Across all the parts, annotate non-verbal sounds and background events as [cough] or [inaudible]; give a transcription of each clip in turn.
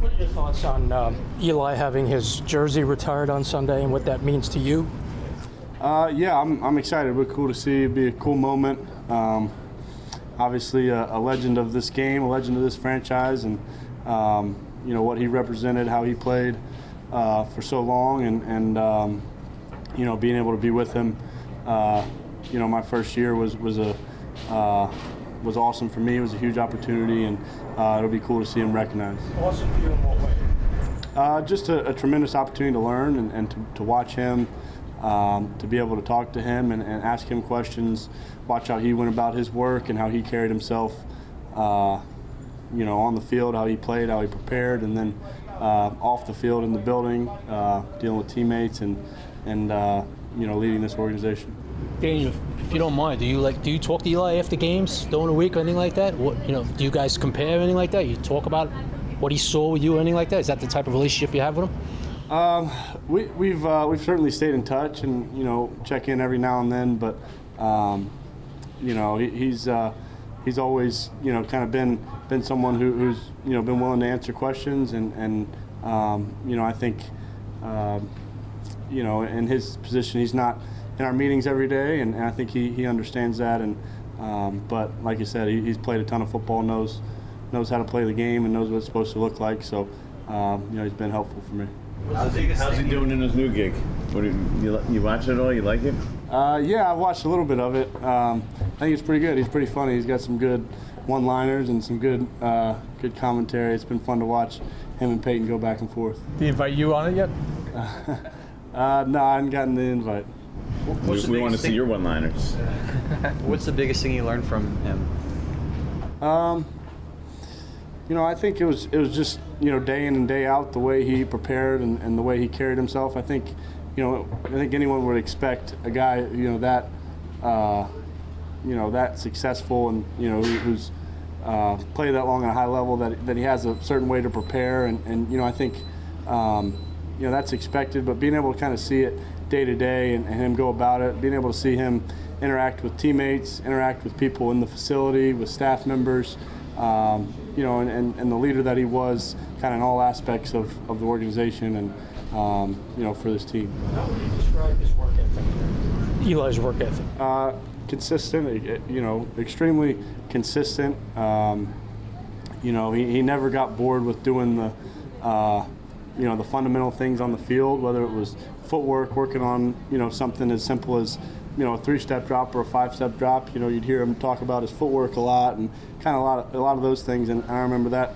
What are your thoughts on um, Eli having his jersey retired on Sunday and what that means to you? Uh, yeah, I'm, I'm excited. It'll be cool to see. It'll be a cool moment. Um, obviously, a, a, legend of this game, a legend of this franchise, and um, you know what he represented, how he played uh, for so long, and, and um, you know being able to be with him. Uh, you know, my first year was was a uh, was awesome for me. It was a huge opportunity, and uh, it'll be cool to see him recognized. Awesome for you in what way? Uh, just a, a, tremendous opportunity to learn and, and to, to, watch him, um, to be able to talk to him and, and, ask him questions, watch how he went about his work and how he carried himself, uh, you know, on the field, how he played, how he prepared, and then uh, off the field in the building, uh, dealing with teammates and and uh, you know leading this organization. Daniel, if you don't mind, do you like do you talk to Eli after games during the week or anything like that? What you know, do you guys compare anything like that? You talk about what he saw with you or anything like that? Is that the type of relationship you have with him? Um, we, have we've, uh, we've certainly stayed in touch and you know check in every now and then, but um, you know he, he's uh, he's always you know kind of been been someone who, who's you know been willing to answer questions and and um, you know I think um, you know in his position he's not in our meetings every day, and, and I think he, he understands that. And um, but like you said, he, he's played a ton of football, knows knows how to play the game, and knows what it's supposed to look like. So um, you know, he's been helpful for me. How's he, how's he doing in his new gig? What you, you, you watch it all? You like it? Uh, yeah, I've watched a little bit of it. Um, I think it's pretty good. He's pretty funny. He's got some good one-liners and some good uh, good commentary. It's been fun to watch him and Peyton go back and forth. Did he invite you on it yet? [laughs] uh, no, I haven't gotten the invite. We, we want to see your one-liners. [laughs] What's the biggest thing you learned from him? Um, you know, I think it was it was just you know day in and day out the way he prepared and, and the way he carried himself. I think, you know, I think anyone would expect a guy you know that, uh, you know that successful and you know who, who's uh, played that long at a high level that that he has a certain way to prepare and and you know I think. Um, you know that's expected, but being able to kind of see it day to day and, and him go about it, being able to see him interact with teammates, interact with people in the facility, with staff members, um, you know, and, and, and, the leader that he was kind of in all aspects of, of the organization and, um, you know, for this team. How would you describe his work ethic? Eli's work ethic? Uh, consistent, you know, extremely consistent. Um, you know, he, he never got bored with doing the, uh, you know, the fundamental things on the field, whether it was footwork, working on you know something as simple as you know a three-step drop or a five-step drop. You know, you'd hear him talk about his footwork a lot and kind of a lot of, a lot of those things. And I remember that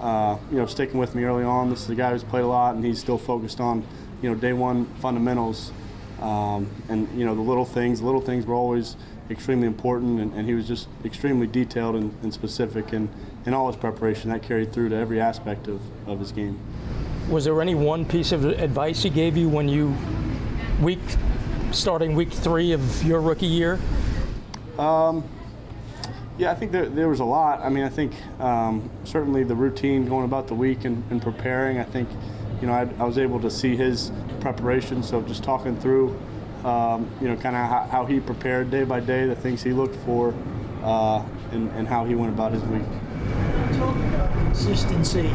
uh, you know sticking with me early on. This is a guy who's played a lot and he's still focused on you know day one fundamentals. Um, and you know the little things, little things were always extremely important, and, and he was just extremely detailed and, and specific in, in all his preparation. That carried through to every aspect of, of his game was there any one piece of advice he gave you when you week starting week three of your rookie year? Um, yeah, I think there, there was a lot. I mean, I think um, certainly the routine going about the week and, and preparing. I think, you know, I, I, was able to see his preparation. So just talking through, um, you know, kind of how, how, he prepared day by day, the things he looked for, uh, and, and how he went about his week. Talk about consistency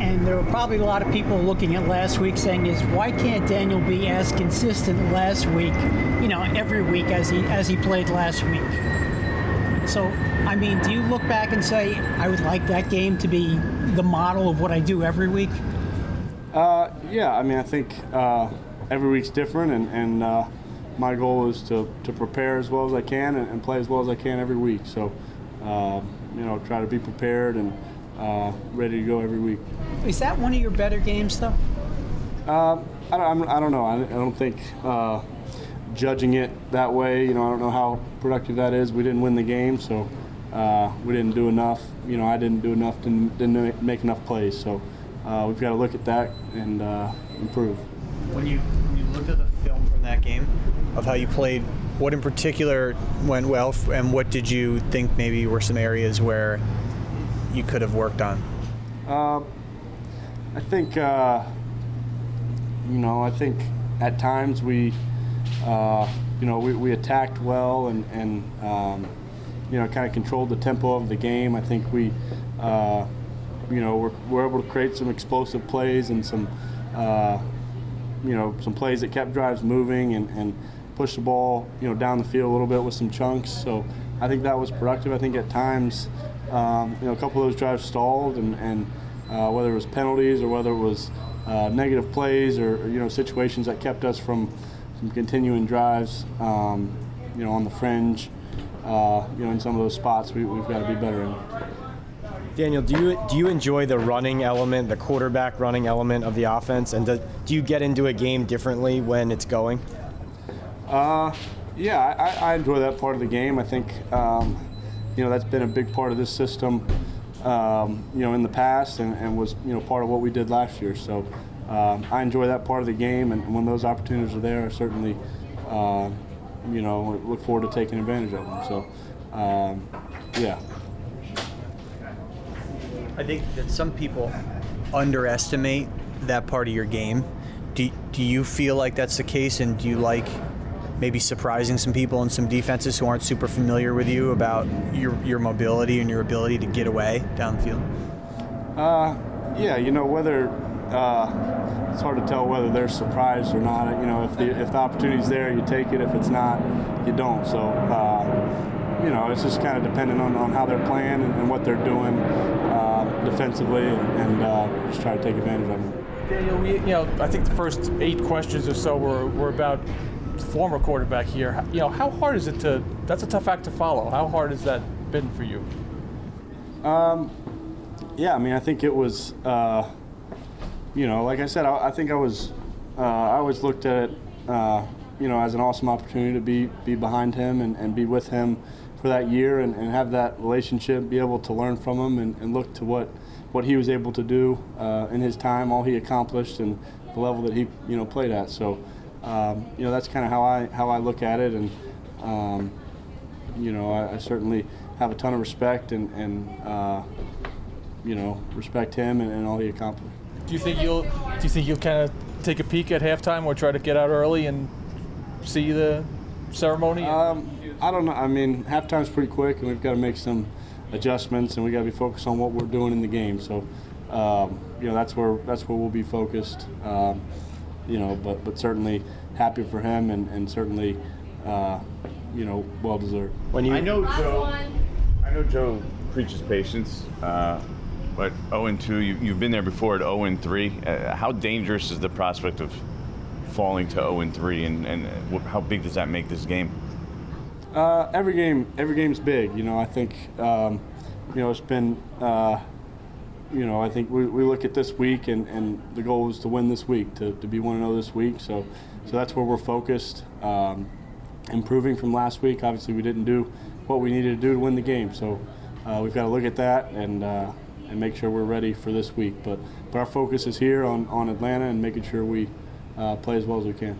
and there were probably a lot of people looking at last week saying is why can't Daniel be as consistent last week, you know, every week as he as he played last week. So, I mean, do you look back and say I would like that game to be the model of what I do every week? Uh, yeah, I mean, I think uh, every week's different, and, and uh, my goal is to, to prepare as well as I can and, and play as well as I can every week. So, uh, you know, try to be prepared and uh, ready to go every week. Is that one of your better games, though? Uh, I, don't, I don't know. I, I don't think uh, judging it that way, you know, I don't know how productive that is. We didn't win the game, so uh, we didn't do enough. You know, I didn't do enough, didn't, didn't make enough plays. So uh, we've got to look at that and uh, improve. When you, when you looked at the film from that game of how you played, what in particular went well, and what did you think maybe were some areas where you could have worked on? Uh, I think, uh, you know, I think at times we, uh, you know, we, we attacked well and, and um, you know, kind of controlled the tempo of the game. I think we, uh, you know, we're, we're able to create some explosive plays and some, uh, you know, some plays that kept drives moving and, and push the ball, you know, down the field a little bit with some chunks. So I think that was productive. I think at times, um, you know, a couple of those drives stalled, and, and uh, whether it was penalties or whether it was uh, negative plays or, or, you know situations that kept us from from continuing drives, um, you know, on the fringe, uh, you know, in some of those spots we, we've got to be better in. Daniel, do you do you enjoy the running element, the quarterback running element of the offense, and do, do you get into a game differently when it's going? Uh, yeah, I, I enjoy that part of the game. I think um, you know that's been a big part of this system, um, you know, in the past, and, and, was you know part of what we did last year. So um, I enjoy that part of the game, and when those opportunities are there, I certainly uh, you know look forward to taking advantage of them. So um, yeah. I think that some people underestimate that part of your game. Do, do you feel like that's the case, and do you like maybe surprising some people and some defenses who aren't super familiar with you about your, your mobility and your ability to get away down the field? Uh, yeah, you know whether uh, it's hard to tell whether they're surprised or not. You know, if the if the opportunity's there, you take it. If it's not, you don't. So. Uh, you know, it's just kind of dependent on, on how they're playing and, and what they're doing uh, defensively, and, and uh, just try to take advantage of them. Daniel, we, you know, I think the first eight questions or so were, were about the former quarterback here. You know, how hard is it to? That's a tough act to follow. How hard has that been for you? Um, yeah, I mean, I think it was, uh, you know, like I said, I, I think I was, uh, I always looked at it, uh, you know, as an awesome opportunity to be be behind him and, and be with him for that year and, and have that relationship, be able to learn from him and, and look to what what he was able to do uh, in his time, all he accomplished, and the level that he you know played at. So, um, you know, that's kind of how I how I look at it, and um, you know, I, I, certainly have a ton of respect and, and uh, you know respect him and, and all he accomplished. Do you think you'll do you think you'll kind of take a peek at halftime or try to get out early and see the ceremony? Um, I don't know. I mean, halftime's pretty quick, and we've got to make some adjustments, and we got to be focused on what we're doing in the game. So, um, you know, that's where that's where we'll be focused. Um, you know, but but certainly happy for him, and and certainly, uh, you know, well deserved. When you, I know Joe, I know Joe preaches patience. Uh, but 0 and 2, you, have been there before at 0 and 3. Uh, how dangerous is the prospect of falling to 0 and 3, and, and how big does that make this game? Uh, every game, every game's big. You know, I think, um, you know, it's been, uh, you know, I think we, we look at this week, and, and the goal is to win this week, to, to be one and zero this week. So, so that's where we're focused. Um, improving from last week. Obviously, we didn't do what we needed to do to win the game. So uh, we've got to look at that and uh, and make sure we're ready for this week. But but our focus is here on on Atlanta and making sure we uh, play as well as we can.